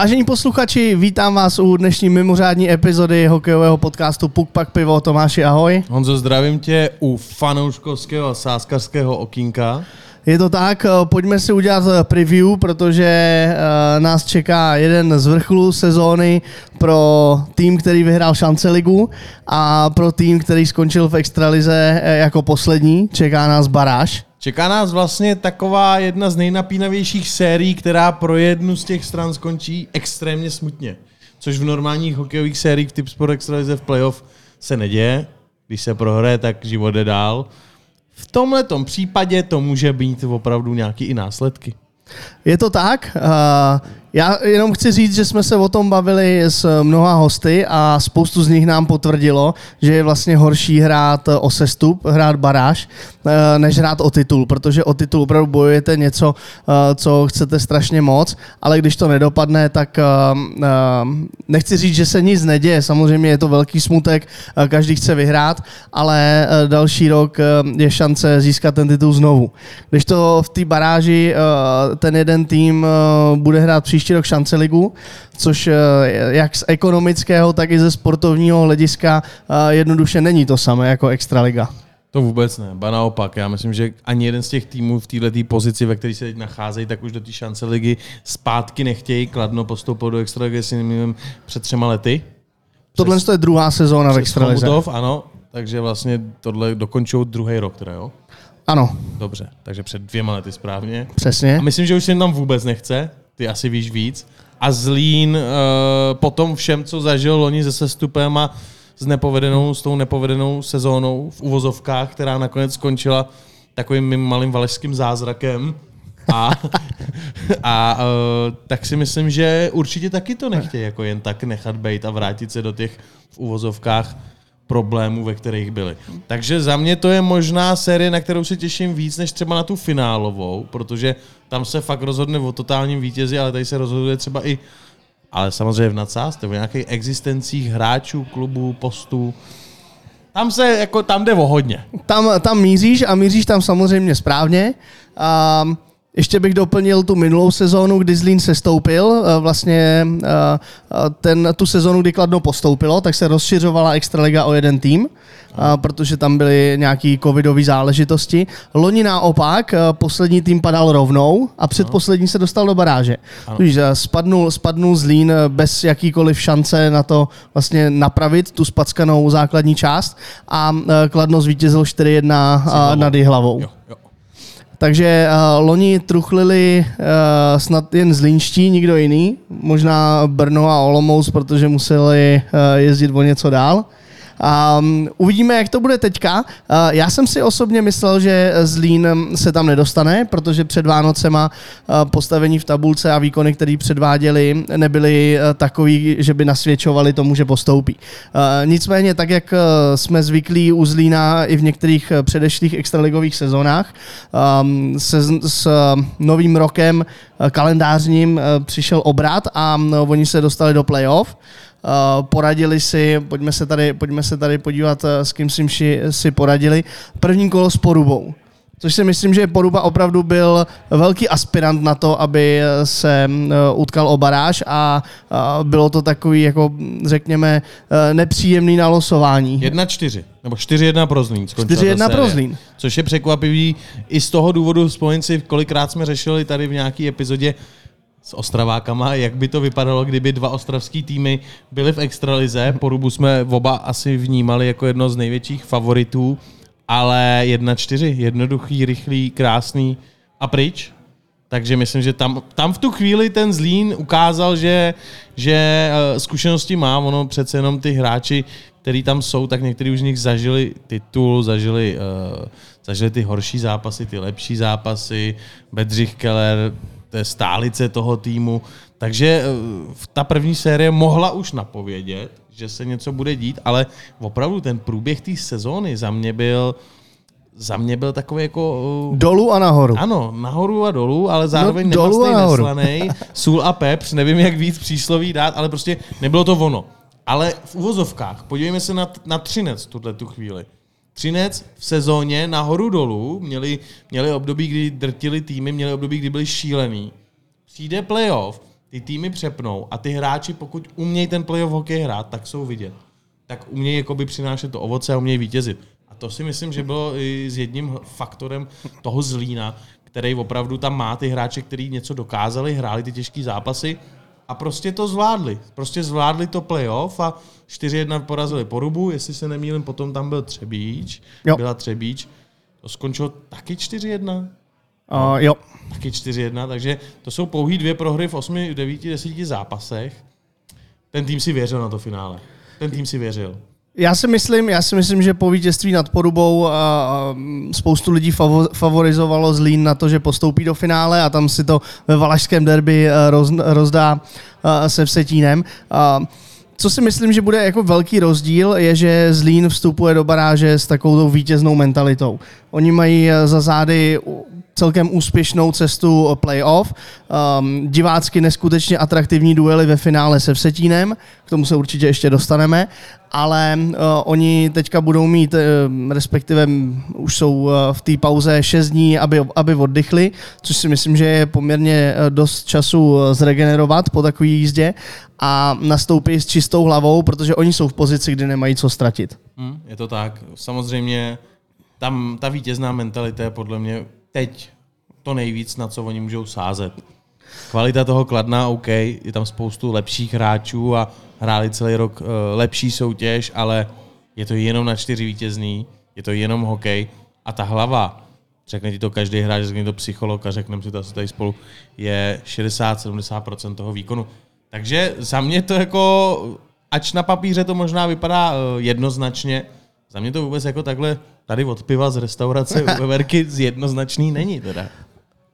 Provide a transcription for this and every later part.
Vážení posluchači, vítám vás u dnešní mimořádní epizody hokejového podcastu Puk Pak Pivo. Tomáši, ahoj. Honzo, zdravím tě u fanouškovského a sáskarského okýnka. Je to tak, eh, pojďme si udělat eh, preview, protože uh, nás čeká jeden z vrcholů sezóny pro tým, který vyhrál šance ligu a pro tým, který skončil v extralize jako poslední. Čeká nás baráž. Čeká nás vlastně taková jedna z nejnapínavějších sérií, která pro jednu z těch stran skončí extrémně smutně. Což v normálních hokejových sériích v Tipsport Extralize v playoff se neděje. Když se prohraje, tak život jde dál. V tomhle případě to může být opravdu nějaký i následky. Je to tak. Uh, já jenom chci říct, že jsme se o tom bavili s mnoha hosty a spoustu z nich nám potvrdilo, že je vlastně horší hrát o sestup, hrát baráž, eh, než hrát o titul, protože o titul opravdu bojujete něco, eh, co chcete strašně moc, ale když to nedopadne, tak eh, nechci říct, že se nic neděje, samozřejmě je to velký smutek, každý chce vyhrát, ale další rok je šance získat ten titul znovu. Když to v té baráži ten jeden tým bude hrát příští příští rok šance ligu, což eh, jak z ekonomického, tak i ze sportovního hlediska eh, jednoduše není to samé jako Extraliga. To vůbec ne, ba naopak. Já myslím, že ani jeden z těch týmů v této pozici, ve které se teď nacházejí, tak už do té šance ligy zpátky nechtějí. Kladno postoupil do extraligy si nemývím před třema lety. Tohle Přes, je druhá sezóna v extralize. ano, takže vlastně tohle dokončují druhý rok, teda jo? Ano. Dobře, takže před dvěma lety správně. Přesně. A myslím, že už se tam vůbec nechce ty asi víš víc. A Zlín uh, po tom všem, co zažil loni se sestupem a s nepovedenou, s tou nepovedenou sezónou v uvozovkách, která nakonec skončila takovým mým malým valešským zázrakem. A, a uh, tak si myslím, že určitě taky to nechtějí jako jen tak nechat být a vrátit se do těch v uvozovkách problémů, ve kterých byli. Takže za mě to je možná série, na kterou se těším víc, než třeba na tu finálovou, protože tam se fakt rozhodne o totálním vítězi, ale tady se rozhoduje třeba i ale samozřejmě v nadsázce, v nějakých existencích hráčů, klubů, postů. Tam se, jako, tam jde o hodně. Tam, tam míříš a míříš tam samozřejmě správně. Um, ještě bych doplnil tu minulou sezónu, kdy Zlín se stoupil, eh, vlastně eh, eh, ten, tu sezónu, kdy Kladno postoupilo, tak se rozšiřovala Extraliga o jeden tým, protože tam byly nějaké covidové záležitosti. Loni naopak, poslední tým padal rovnou a předposlední se dostal do baráže. Víš, spadnul, spadnul Zlín bez jakýkoliv šance na to vlastně napravit tu spackanou základní část a Kladno zvítězil 4-1 nad hlavou. Jo. Takže uh, loni truchlili uh, snad jen zlínští, nikdo jiný. Možná Brno a Olomouc, protože museli uh, jezdit o něco dál. Um, uvidíme, jak to bude teďka. Uh, já jsem si osobně myslel, že Zlín se tam nedostane, protože před Vánocema uh, postavení v tabulce a výkony, které předváděli, nebyly uh, takový, že by nasvědčovali tomu, že postoupí. Uh, nicméně, tak jak uh, jsme zvyklí u Zlína i v některých uh, předešlých extraligových sezónách, um, se, s uh, novým rokem uh, kalendářním uh, přišel obrat a uh, oni se dostali do playoff. Poradili si, pojďme se tady, pojďme se tady podívat, uh, s kým si, si poradili. První kolo s Porubou. Což si myslím, že Poruba opravdu byl velký aspirant na to, aby se uh, utkal o baráž a bylo to takový, jako řekněme, nepříjemný nalosování. 1-4, nebo 4-1 pro Zlín. 4-1 pro Zlín. Což je překvapivý i z toho důvodu, vzpomín si, kolikrát jsme řešili tady v nějaké epizodě, s Ostravákama, jak by to vypadalo, kdyby dva ostravský týmy byly v extralize. Porubu jsme oba asi vnímali jako jedno z největších favoritů, ale 1-4, jednoduchý, rychlý, krásný a pryč. Takže myslím, že tam, tam v tu chvíli ten Zlín ukázal, že, že eh, zkušenosti má. Ono přece jenom ty hráči, kteří tam jsou, tak někteří už z nich zažili titul, zažili, uh, zažili ty horší zápasy, ty lepší zápasy. Bedřich Keller, té stálice toho týmu. Takže eh, ta první série mohla už napovědět, že se něco bude dít, ale opravdu ten průběh té sezóny za mě byl za mě byl takový jako... Uh, dolů a nahoru. Ano, nahoru a dolů, ale zároveň no, nemastnej, neslanej, sůl a pepř, nevím, jak víc přísloví dát, ale prostě nebylo to ono. Ale v uvozovkách, podívejme se na, na Třinec tuhle tu chvíli. Třinec v sezóně nahoru dolů, měli, měli období, kdy drtili týmy, měli období, kdy byli šílený. Přijde playoff ty týmy přepnou a ty hráči, pokud umějí ten playoff hokej hrát, tak jsou vidět. Tak umějí jakoby přinášet to ovoce a umějí vítězit. A to si myslím, že bylo i s jedním faktorem toho zlína, který opravdu tam má ty hráče, kteří něco dokázali, hráli ty těžké zápasy a prostě to zvládli. Prostě zvládli to playoff a 4-1 porazili Porubu, jestli se nemýlím, potom tam byl Třebíč, Jo. byla Třebíč. To skončilo taky 4-1? Uh, jo. Taky 4-1, takže to jsou pouhý dvě prohry v 8, 9, 10 zápasech. Ten tým si věřil na to finále. Ten tým si věřil. Já si myslím, já si myslím, že po vítězství nad Porubou a, a spoustu lidí favo, favorizovalo Zlín na to, že postoupí do finále a tam si to ve Valašském derby a, roz, rozdá a, se Vsetínem. A, co si myslím, že bude jako velký rozdíl, je, že Zlín vstupuje do baráže s takovou vítěznou mentalitou. Oni mají eh, za zády celkem úspěšnou cestu playoff, um, divácky neskutečně atraktivní duely ve finále se Vsetínem, k tomu se určitě ještě dostaneme, ale uh, oni teďka budou mít, uh, respektive už jsou uh, v té pauze 6 dní, aby, aby oddychli, což si myslím, že je poměrně dost času zregenerovat po takové jízdě a nastoupí s čistou hlavou, protože oni jsou v pozici, kdy nemají co ztratit. Hm, je to tak. Samozřejmě tam ta vítězná mentalita je podle mě teď to nejvíc, na co oni můžou sázet. Kvalita toho kladná, OK, je tam spoustu lepších hráčů a hráli celý rok uh, lepší soutěž, ale je to jenom na čtyři vítězný, je to jenom hokej a ta hlava, řekne ti to každý hráč, řekne to psycholog a řekneme si to asi tady spolu, je 60-70% toho výkonu. Takže za mě to jako, ač na papíře to možná vypadá uh, jednoznačně, za mě to vůbec jako takhle tady od piva z restaurace u Veverky jednoznačný není teda.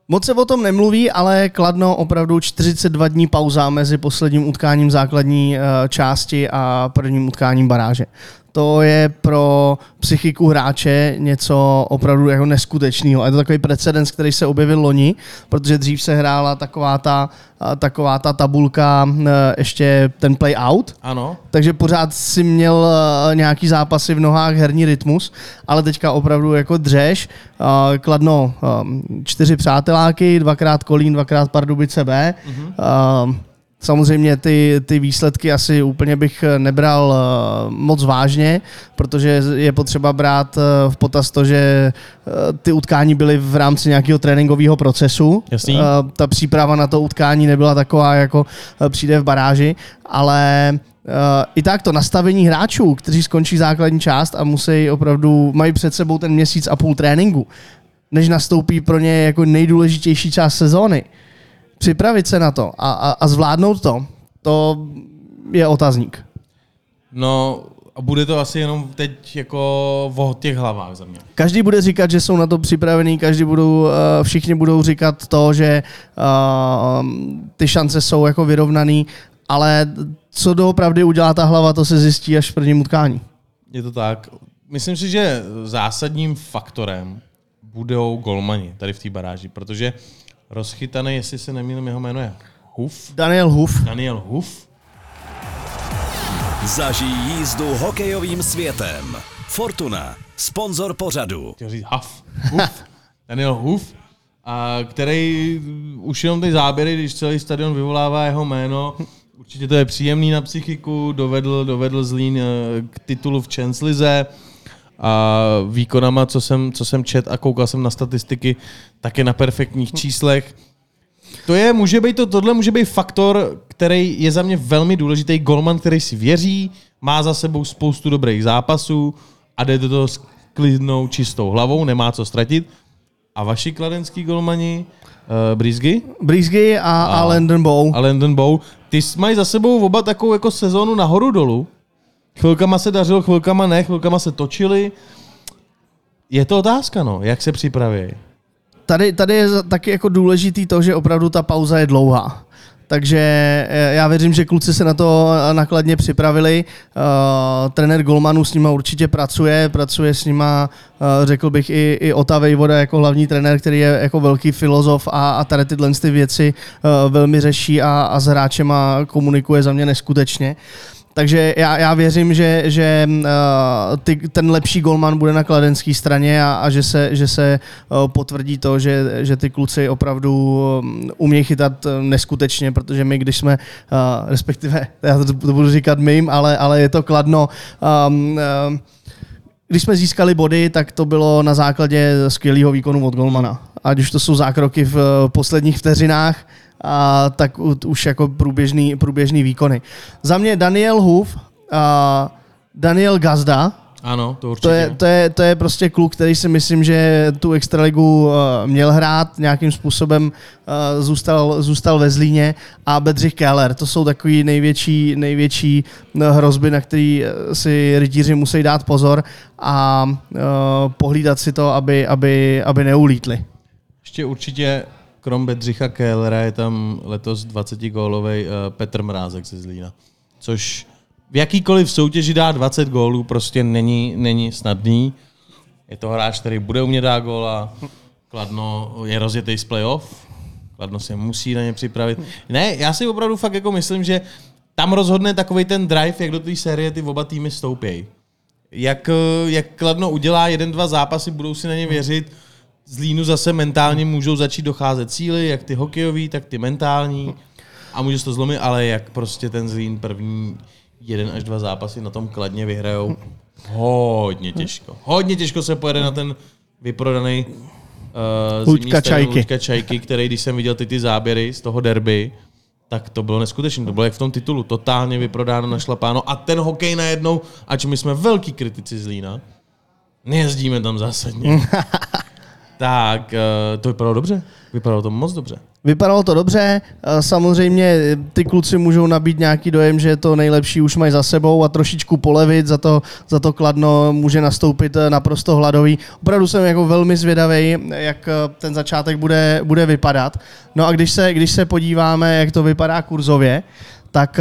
Moc se o tom nemluví, ale Kladno opravdu 42 dní pauza mezi posledním utkáním základní eh, části a prvním utkáním baráže. To je pro psychiku hráče něco opravdu jako neskutečného. A je to takový precedens, který se objevil loni, protože dřív se hrála taková ta, eh, taková ta tabulka, eh, ještě ten play out, Ano, takže pořád si měl uh, nějaký zápasy v nohách, herní rytmus, ale teďka opravdu jako dřeš. Uh, kladno čtyři přáteláky, dvakrát Kolín, dvakrát Pardubice B. Uh, Samozřejmě ty, ty výsledky asi úplně bych nebral uh, moc vážně, protože je potřeba brát uh, v potaz to, že ty utkání byly v rámci nějakého tréninkového procesu. Jasný. Ta příprava na to utkání nebyla taková, jako přijde v baráži, ale i tak to nastavení hráčů, kteří skončí základní část a musí opravdu, mají před sebou ten měsíc a půl tréninku, než nastoupí pro ně jako nejdůležitější část sezóny. Připravit se na to a, a, a zvládnout to, to je otazník. no a bude to asi jenom teď jako o těch hlavách za mě. Každý bude říkat, že jsou na to připravení, každý budou, eh, všichni budou říkat to, že uh, ty šance jsou jako vyrovnaný, ale co doopravdy udělá ta hlava, to se zjistí až v prvním utkání. Je to tak. Myslím si, že zásadním faktorem budou golmani tady v té baráži, protože rozchytaný, jestli se nemýlím, jeho jméno je Huf, Daniel Huf, Daniel Huf, Zažij jízdu hokejovým světem. Fortuna, sponzor pořadu. chtěl říct Huff, Huf, Daniel Huf, a který už jenom ty záběry, když celý stadion vyvolává jeho jméno, určitě to je příjemný na psychiku, dovedl, dovedl Zlín eh, k titulu v Čenslize a výkonama, co jsem, co jsem čet a koukal jsem na statistiky, také na perfektních číslech. To je, může být to, tohle může být faktor, který je za mě velmi důležitý. Golman, který si věří, má za sebou spoustu dobrých zápasů a jde do toho s klidnou, čistou hlavou, nemá co ztratit. A vaši kladenský golmani, uh, Brizgy Brisgy a, a Landon Bow. a Landon Bow, ty mají za sebou oba takovou jako sezónu nahoru dolů. Chvilkama se dařilo, chvilkama ne, chvilkama se točili. Je to otázka, no, jak se připraví. Tady, tady je taky jako důležitý to, že opravdu ta pauza je dlouhá. Takže eh, já věřím, že kluci se na to eh, nakladně připravili. Uh, trenér Golmanu s nima určitě pracuje, pracuje s nima, uh, řekl bych, i, i Ota Vejvoda jako hlavní trenér, který je jako velký filozof a, a tady tyhle ty věci uh, velmi řeší a, a s hráčema komunikuje za mě neskutečně. Takže já, já věřím, že, že uh, ty, ten lepší golman bude na kladenské straně a, a že se, že se uh, potvrdí to, že, že ty kluci opravdu um, umějí chytat neskutečně, protože my, když jsme, uh, respektive, já to, to budu říkat mým, ale, ale je to kladno, um, uh, když jsme získali body, tak to bylo na základě skvělého výkonu od golmana. Ať už to jsou zákroky v posledních vteřinách, a, tak už jako průběžný, průběžný výkony. Za mě Daniel Huf, a Daniel Gazda, ano, to určitě. To je, to, je, to je prostě kluk, který si myslím, že tu extraligu uh, měl hrát, nějakým způsobem uh, zůstal, zůstal ve Zlíně a Bedřich Keller, to jsou takový největší, největší hrozby, na který si rytíři musí dát pozor a uh, pohlídat si to, aby, aby, aby neulítli. Ještě určitě krom Bedřicha Kellera je tam letos 20 gólový uh, Petr Mrázek ze Zlína. Což v jakýkoliv soutěži dá 20 gólů prostě není, není snadný. Je to hráč, který bude umět dát góla. Kladno je rozjetý z playoff. Kladno se musí na ně připravit. Ne, já si opravdu fakt jako myslím, že tam rozhodne takový ten drive, jak do té série ty oba týmy stoupějí. Jak, eh, jak Kladno udělá jeden, dva zápasy, budou si na ně věřit, z Línu zase mentálně můžou začít docházet cíly, jak ty hokejový, tak ty mentální. A může se to zlomit, ale jak prostě ten Zlín první jeden až dva zápasy na tom kladně vyhrajou, hodně těžko. Hodně těžko se pojede na ten vyprodaný uh, Luďka Čajky. Luďka Čajky, který, když jsem viděl ty, ty záběry z toho derby, tak to bylo neskutečné. To bylo jak v tom titulu. Totálně vyprodáno, našlapáno. A ten hokej najednou, ač my jsme velký kritici Zlína, nejezdíme tam zásadně. tak uh, to vypadalo dobře. Vypadalo to moc dobře. Vypadalo to dobře, eh, samozřejmě ty kluci můžou nabít nějaký dojem, že to nejlepší už mají za sebou a trošičku polevit, za to, za to kladno může nastoupit eh, naprosto hladový. Opravdu jsem jako velmi zvědavý, jak ten začátek bude, bude vypadat. No a když se, když se podíváme, jak to vypadá kurzově, tak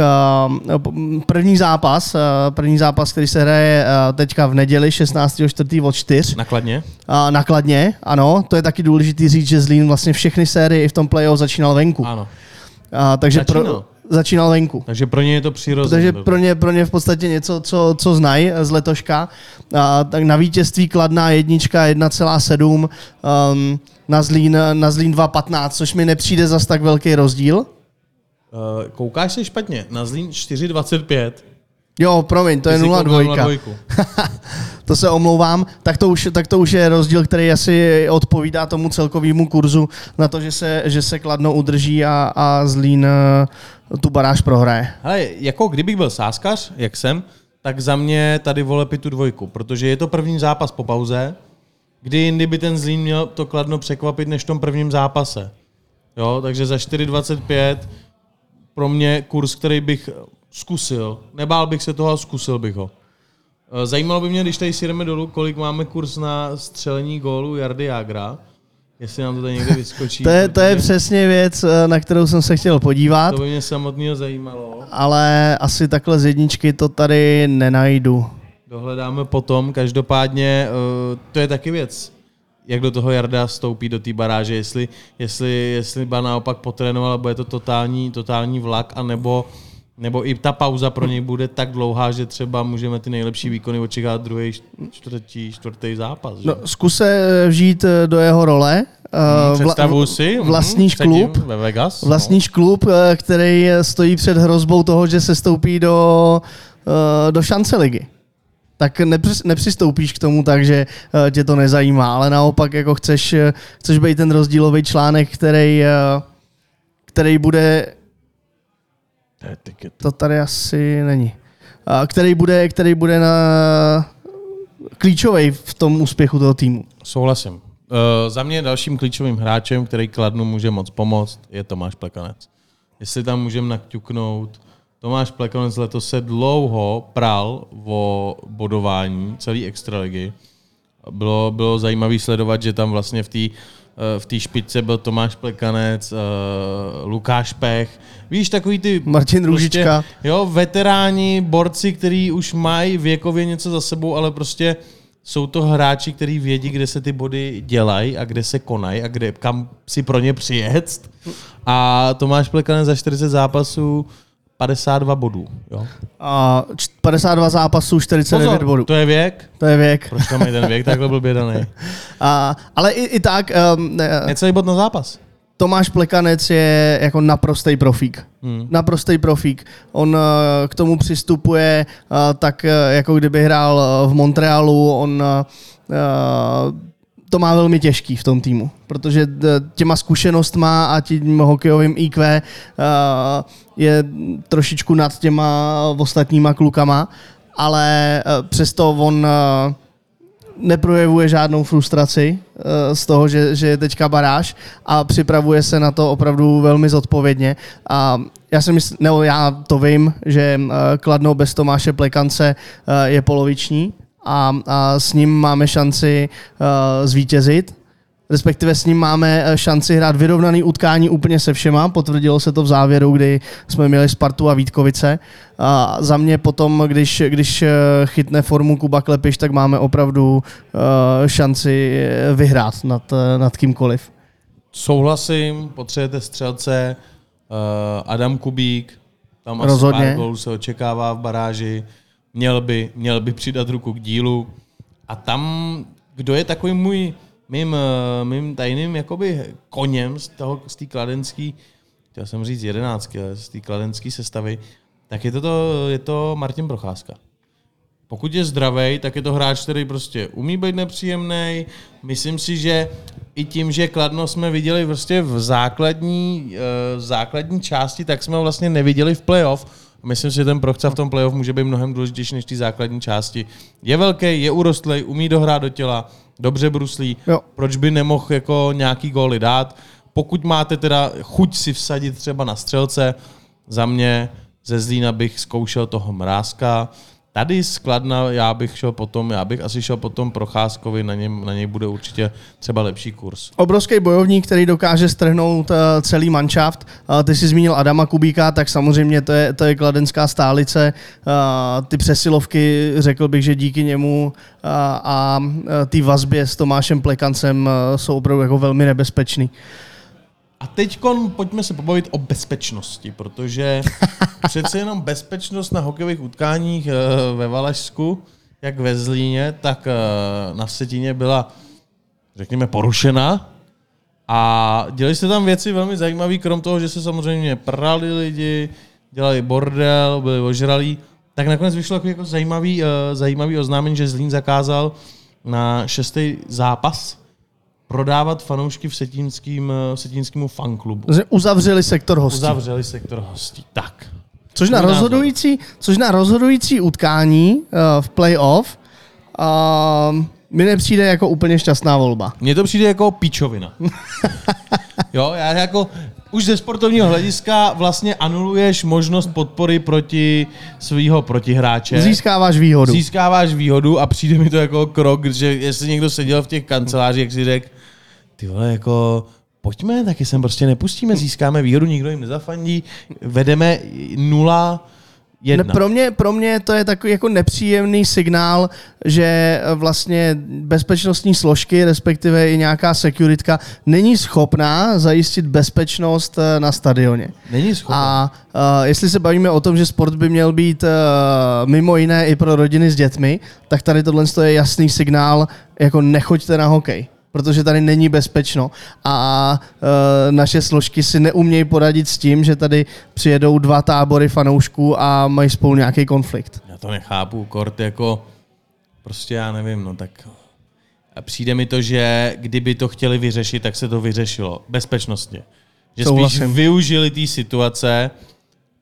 uh, první zápas, uh, první zápas, který se hraje uh, teďka v neděli 16.4. od 4. Nakladně? Nakladně, ano. To je taky důležitý říct, že Zlín vlastně všechny série i v tom playoff začínal venku. Ano. Uh, takže Začínal. pro, začínal venku. Takže pro ně je to přirozené. Takže pro ně, pro ně v podstatě něco, co, co znají z letoška. A, tak na vítězství kladná jednička 1,7, um, na Zlín, na Zlín 2,15, což mi nepřijde zas tak velký rozdíl. Uh, koukáš se špatně. Na Zlín 4,25. Jo, promiň, to Ty je jsi koukal 0,2. 0,2. to se omlouvám. Tak to, už, tak to už je rozdíl, který asi odpovídá tomu celkovému kurzu na to, že se, že se Kladno udrží a, a Zlín eh, tu baráž prohraje. Hele, jako kdybych byl sáskař, jak jsem, tak za mě tady vole tu dvojku, protože je to první zápas po pauze, kdy jindy by ten Zlín měl to Kladno překvapit než v tom prvním zápase. Jo, takže za 4,25 pro mě kurz, který bych zkusil. Nebál bych se toho a zkusil bych ho. Eh, Zajímalo by mě, když tady si jdeme dolů, kolik máme kurz na střelení gólu Jardy Jagra. Jestli nám to tady někde vyskočí. To je, to je přesně věc, eh, na kterou jsem se chtěl podívat, To by mě samotného zajímalo. ale asi takhle z jedničky to tady nenajdu. Dohledáme potom. Každopádně eh, to je taky věc, jak do toho Jarda vstoupí do té baráže, jestli, jestli, jestli ba naopak potrénoval, bude to totální, totální vlak, anebo nebo i ta pauza pro něj bude tak dlouhá, že třeba můžeme ty nejlepší výkony očekávat druhý, čtvrtý, čtvrtý zápas. Že? No, zkus se vžít eh, do jeho role. Eh, Představuju si. mhm, Vlastníš klub. Ve Vegas. Vlastníš klub, eh, který stojí před hrozbou toho, že se stoupí do, eh, do šance ligy. Tak nepři- nepřistoupíš k tomu tak, že eh, tě to nezajímá, ale naopak jako chceš, eh, chceš být ten rozdílový článek, který, eh, který bude, To tady asi není, A který bude, který bude na klíčový v tom úspěchu toho týmu. Souhlasím. Uh, za mě dalším klíčovým hráčem, který Kladnu může moc pomoct, je Tomáš Plekanec. Jestli tam můžeme nakťuknout, Tomáš Plekanec letos se dlouho pral o bodování celé extraligy. Bylo, bylo zajímavé sledovat, že tam vlastně v té v té špičce byl Tomáš Plekanec, uh, Lukáš Pech. Víš, takový ty... Martin Růžička. Prostě, jo, veteráni, borci, kteří už mají věkově něco za sebou, ale prostě jsou to hráči, kteří vědí, kde se ty body dělají a kde se konají a kde, kam si pro ně přijet. A Tomáš Plekanec za 40 zápasů 52 bodů. Jo? A č- 52 zápasů, 49 Pozor, bodů. to je věk. To je věk. Proč tam je ten věk takhle blbě daný? A, ale i, i tak, um, Necelý bod na zápas. Tomáš Plekanec je jako naprostý profík. Hmm. Naprostý profík. On eh, k tomu přistupuje eh, tak, eh, jako kdyby hrál v Montrealu. On to má velmi těžký v tom týmu, protože d- těma zkušenostma a tím hokejovým IQ eh, je trošičku nad těma ostatníma klukama, ale eh, přesto on eh, neprojevuje žádnou frustraci eh, z toho, že, že je teďka baráž a připravuje se na to opravdu velmi zodpovědně. A já si myslím, nebo já to vím, že eh, Kladno bez Tomáše Plekance eh, je poloviční a, a s ním máme šanci eh, zvítězit. Respektive s ním máme eh, šanci hrát vyrovnaný utkání úplně se všema. Potvrdilo se to v závěru, kdy jsme měli Spartu a Vítkovice. A za mě potom, když, když eh, chytne formu Kuba Klepiš, tak máme opravdu šanci vyhrát nad, nad kýmkoliv. Souhlasím, potřebujete střelce, uh, Adam Kubík, tam asi Rozhodně. pár gólů se očekává v baráži, měl by, měl by přidat ruku k dílu. A tam, kdo je takový můj, mým, eh, mým tajným jakoby koněm z toho, z té kladenský, chtěl jsem říct jedenáctky, z té kladenské sestavy, tak je to, to, je to Martin Procházka. Pokud je zdravý, tak je to hráč, který prostě umí být nepříjemný. Myslím si, že i tím, že Kladno jsme viděli prostě v základní, uh, základní části, tak jsme ho vlastně neviděli v playoff. Myslím si, že ten Prochca v tom playoff může být mnohem důležitější než ty základní části. Je velký, je urostlý, umí dohrát do těla, dobře bruslí. Jo. Proč by nemohl jako nějaký góly dát? Pokud máte teda chuť si vsadit třeba na střelce, za mě ze Zlína bych zkoušel toho Mrázka. Tady z Kladna já bych šel potom, já bych asi šel potom Procházkovi, na, něm, na něj bude určitě třeba lepší kurz. Obrovský bojovník, který dokáže strhnout uh, celý manšaft. Uh, ty jsi zmínil Adama Kubíka, tak samozřejmě to je, to je kladenská stálice. Uh, ty přesilovky, řekl bych, že díky němu a uh, té vazbě s Tomášem Plekancem jsou opravdu jako velmi nebezpečný. A teď pojďme se pobavit o bezpečnosti, protože přece jenom bezpečnost na hokejových utkáních eh, ve Valašsku, jak ve Zlíně, tak eh, na Vsetině byla, řekněme, porušena. A děli se tam věci velmi zajímavé, krom toho, že se samozřejmě prali lidi, dělali bordel, byli ožralí, tak nakonec vyšlo jako zajímavý, eh, zajímavý oznámení, že Zlín zakázal na šestý zápas prodávat fanoušky v setínským, v setínskému fanklubu. Uzavřeli sektor hostí. Uzavřeli sektor hostí. Tak. Což na, rozhodující, což na rozhodující utkání uh, v playoff uh, mi nepřijde jako úplně šťastná volba. Mně to přijde jako píčovina. jo, já jako už ze sportovního hlediska vlastně anuluješ možnost podpory proti svého protihráče. Získáváš výhodu. Získáváš výhodu a přijde mi to jako krok, že jestli někdo seděl v těch kancelářích, jak si řekl, ty vole, jako pojďme, taky sem prostě nepustíme, získáme výhodu, nikdo jim nezafandí, vedeme nula jedna. Ne, pro, mě, pro mě to je takový jako nepříjemný signál, že vlastně bezpečnostní složky, respektive i nějaká sekuritka, není schopná zajistit bezpečnost eh, na stadioně. Není schopný. A uh, jestli se bavíme o tom, že sport by měl být uh, mimo jiné i pro rodiny s dětmi, tak tady tohle je jasný signál, jako nechoďte na hokej protože tady není bezpečno a uh, naše složky si neumějí poradit s tím, že tady přijedou dva tábory fanoušků a mají spolu nějaký konflikt. Já to nechápu, kort jako, prostě já nevím, no tak a přijde mi to, že kdyby to chtěli vyřešit, tak se to vyřešilo bezpečnostně. Že spíš Souhlasím. využili té situace,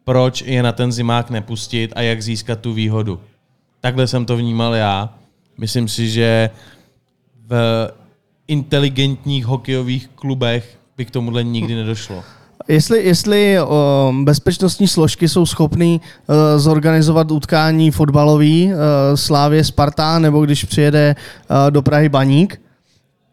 proč je na ten zimák nepustit a jak získat tu výhodu. Takhle jsem to vnímal já. Myslím si, že v inteligentních hokejových klubech by k tomuhle nikdy nedošlo. Jestli, jestli bezpečnostní složky jsou schopný uh, zorganizovat utkání fotbalový uh, Slávě Sparta, nebo když přijede uh, do Prahy Baník,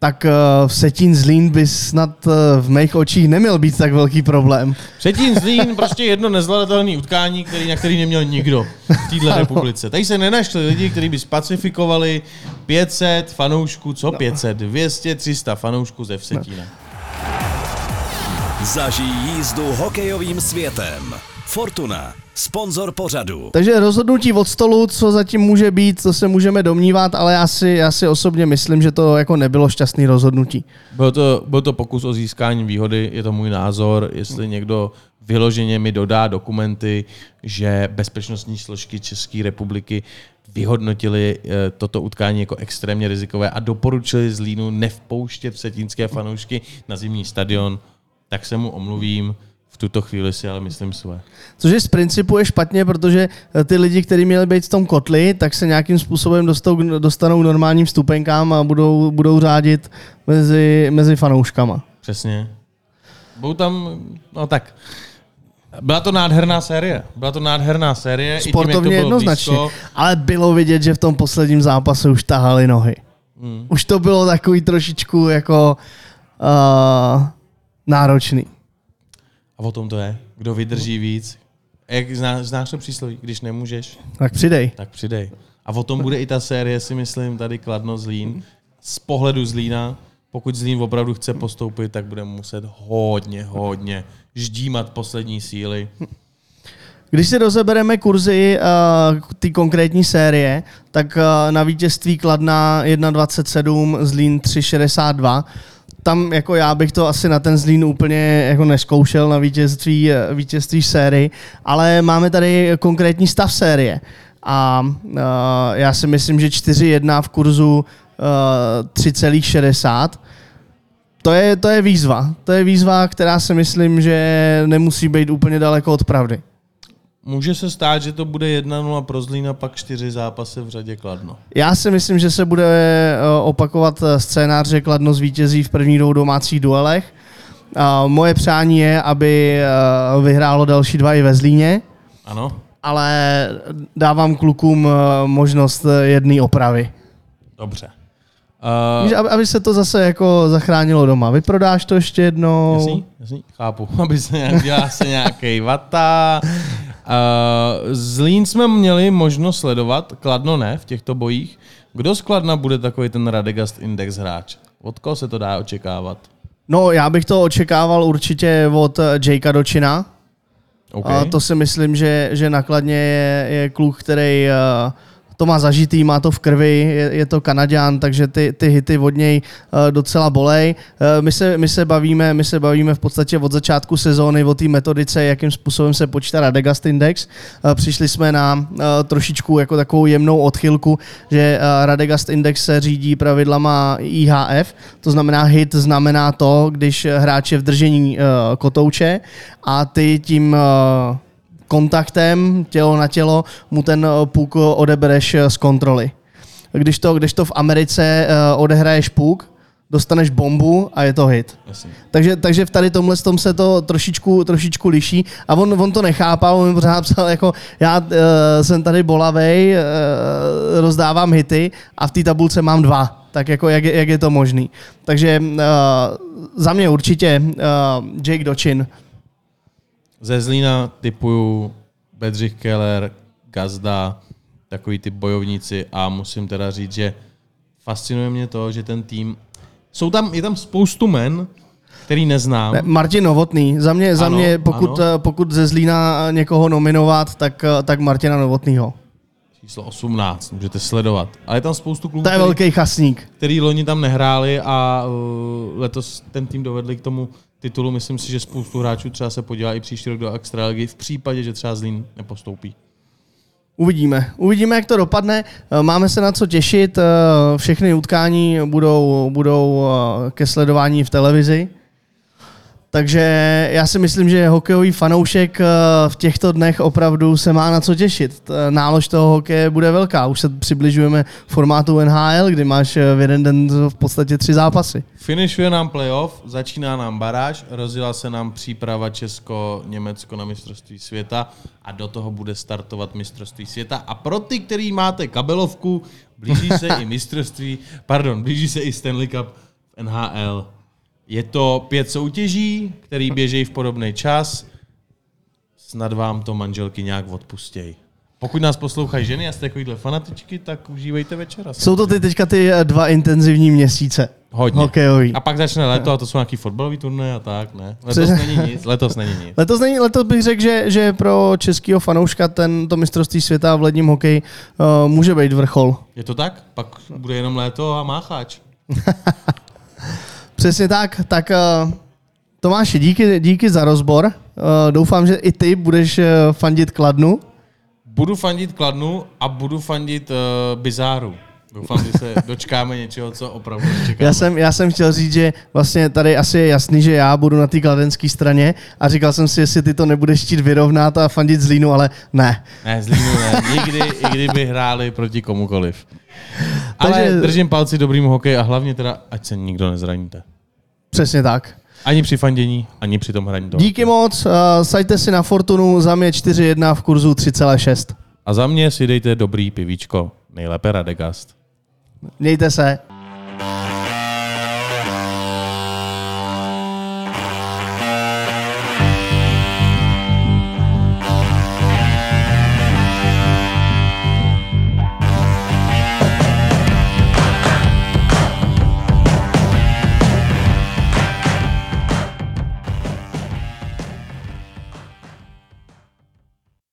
tak uh, v Setín Zlín by snad uh, v mých očích neměl být tak velký problém. Předtím Zlín prostě jedno nezvladatelné utkání, který, na který neměl nikdo v této republice. Tady se nenašli lidi, kteří by spacifikovali 500 fanoušků, co 500, 200, 300 fanoušků ze Vsetína. Zažij jízdu hokejovým světem. Fortuna. Sponzor pořadu. Takže rozhodnutí od stolu, co zatím může být, to se můžeme domnívat, ale já si, já si osobně myslím, že to jako nebylo šťastný rozhodnutí. Byl to, byl to pokus o získání výhody, je to můj názor. Jestli někdo vyloženě mi dodá dokumenty, že bezpečnostní složky České republiky vyhodnotili eh, toto utkání jako extrémně rizikové a doporučili Zlínu nevpouštět vsetínské fanoušky na zimní stadion, tak se mu omluvím. V tuto chvíli si ale myslím své. Což je z principu je špatně, protože eh, ty lidi, kteří měli být v tom kotli, tak se nějakým způsobem dostanou, dostanou k normálním vstupenkám a budou, budou řádit mezi, mezi fanouškama. Přesně. Budou tam, no tak, byla to nádherná série. Byla to nádherná série. Sportovně I tím, jak to bylo jednoznačně. blízko. Ale bylo vidět, že v tom posledním zápase už tahali nohy. Hmm. Už to bylo takový trošičku jako uh, náročný. A o tom to je. Kdo vydrží víc. Jak zná, znáš to přísloví? Když nemůžeš, Tak přidej. tak přidej. A o tom bude i ta série, si myslím, tady Kladno Zlín. Z pohledu Zlína, pokud Zlín opravdu chce postoupit, tak bude muset hodně, hodně ždímat poslední síly. Když si rozebereme kurzy uh, ty konkrétní série, tak uh, na vítězství Kladna 1,27, Zlín 3,62. Tam jako já bych to asi na ten Zlín úplně jako neskoušel na vítězství, eh, vítězství série, ale máme tady konkrétní stav série. A uh, já si myslím, že 4,1 v kurzu uh, 3,60. To je, to je výzva. To je výzva, která si myslím, že nemusí být úplně daleko od pravdy. Může se stát, že to bude 1-0 pro Zlín a pak čtyři zápasy v řadě Kladno. Já si myslím, že se bude eh, opakovat eh, scénář, že Kladno zvítězí v prvních dvou domácích duelech. A moje přání je, aby eh, vyhrálo další dva i ve Zlíně, Ano? ale dávám klukům možnost jedné opravy. Dobře. Víš, Uh, aby, aby se to zase jako zachránilo doma. Vyprodáš to ještě jednou. jasný, jasný, chápu. Aby se nějak dělá se nějaký vata. Uh, Zlín jsme měli možnost sledovat, Kladno ne v těchto bojích. Kdo z Kladna bude takový ten Radegast Index hráč? Od koho se to dá očekávat? No, já bych to očekával určitě od Jakea Dočina. Okay. A to si myslím, že, že nakladně je, je kluk, který uh, to má zažitý, má to v krvi, je, je to Kanaďan, takže ty, ty hity od něj uh, docela bolej. Uh, my, se, my, se bavíme, my se bavíme v podstatě od začátku sezóny o té metodice, jakým způsobem se počítá Radegast Index. Uh, přišli jsme na trošičku jako takovou jemnou odchylku, že Radegast Index se řídí pravidlama IHF, to znamená hit znamená to, když hráč je v držení kotouče a ty tím kontaktem tělo na tělo mu ten eh, puk odebereš eh, z kontroly. Když to, když to v Americe eh, odehraješ puk, dostaneš bombu a je to hit. Jasně. Takže, takže v tady tomhle tom se to trošičku, trošičku liší a on, on to nechápal, on mi pořád psal jako já uh, jsem tady bolavej, uh, rozdávám hity a v té tabulce mám dva. Tak jako jak, je- jak je to možný. Takže uh, za mě určitě uh, Jake Dochin. Ze Zlína typuju Bedřich Keller, Gazda, takový ty bojovníci a musím teda říct, že fascinuje mě to, že ten tým, jsou tam, je tam spoustu men, který neznám. Ne, Martin Novotný. Za mě, za Ano, mě pokud, ano. eh, pokud ze Zlína někoho nominovat, tak, eh, tak Martina Novotnýho. Číslo 18, můžete sledovat. Ale je tam spoustu klubů, To je velký chasník. který loni tam nehráli a uh, letos ten tým dovedli k tomu titulu. Myslím si, že spoustu hráčů třeba se podívá i příští rok do extraligy v případě, že třeba Zlín nepostoupí. Uvidíme. Uvidíme, jak to dopadne. Eh, Máme se na co těšit. eh, Všechny utkání budou, budou eh, ke sledování v televizi. Takže já si myslím, že hokejový fanoušek eh, v těchto dnech opravdu se má na co těšit. T- Nálož toho hokeje bude velká. Už se přibližujeme formátu NHL, kdy máš eh, v jeden den v podstatě tři zápasy. Finišuje nám playoff, začíná nám baráž, rozjela se nám příprava Česko-Německo na mistrovství světa a do toho bude startovat mistrovství světa. A pro ty, který máte kabelovku, blíží se i mistrovství, pardon, blíží se i Stanley Cup v NHL. Je to pět soutěží, který běžejí v podobný čas. Snad vám to manželky nějak odpustějí. Pokud nás poslouchají ženy a jste takovýhle fanatičky, tak užívejte večera. Jsou to ty teďka ty eh, dva intenzivní měsíce. Hodně. hokejový. A pak začne leto a to jsou nějaký fotbalový turné a tak, ne? Letos není nic, letos není nic. Letos, není, letos bych řekl, že, že pro českého fanouška ten, to mistrovství světa v ledním hokeji uh, může být vrchol. Je to tak? Pak bude jenom léto a mácháč. Přesně tak. Tak uh, Tomáši, díky, díky za rozbor. Uh, doufám, že i ty budeš uh, fandit Kladnu. Budu fandit Kladnu a budu fandit uh, Bizáru. Doufám, že se dočkáme něčeho, co opravdu čekáme. Já jsem, já jsem chtěl říct, že vlastně tady asi je jasný, že já budu na té kladenské straně a říkal jsem si, jestli ty to nebudeš chtít vyrovnat a fandit Zlínu, ale ne. Ne, Zlínu ne. Nikdy, i kdyby hráli proti komukoliv. Ale Takže- držím palci dobrýmu hokeji a hlavně teda, ať se nikdo nezraníte. Přesně tak. Ani při fandění, ani při tom hraní. Díky moc, uh, sajte si na Fortunu, za mě 4.1 v kurzu 3.6. A za mě si dejte dobrý pivíčko. Nejlépe Radegast. Mějte se.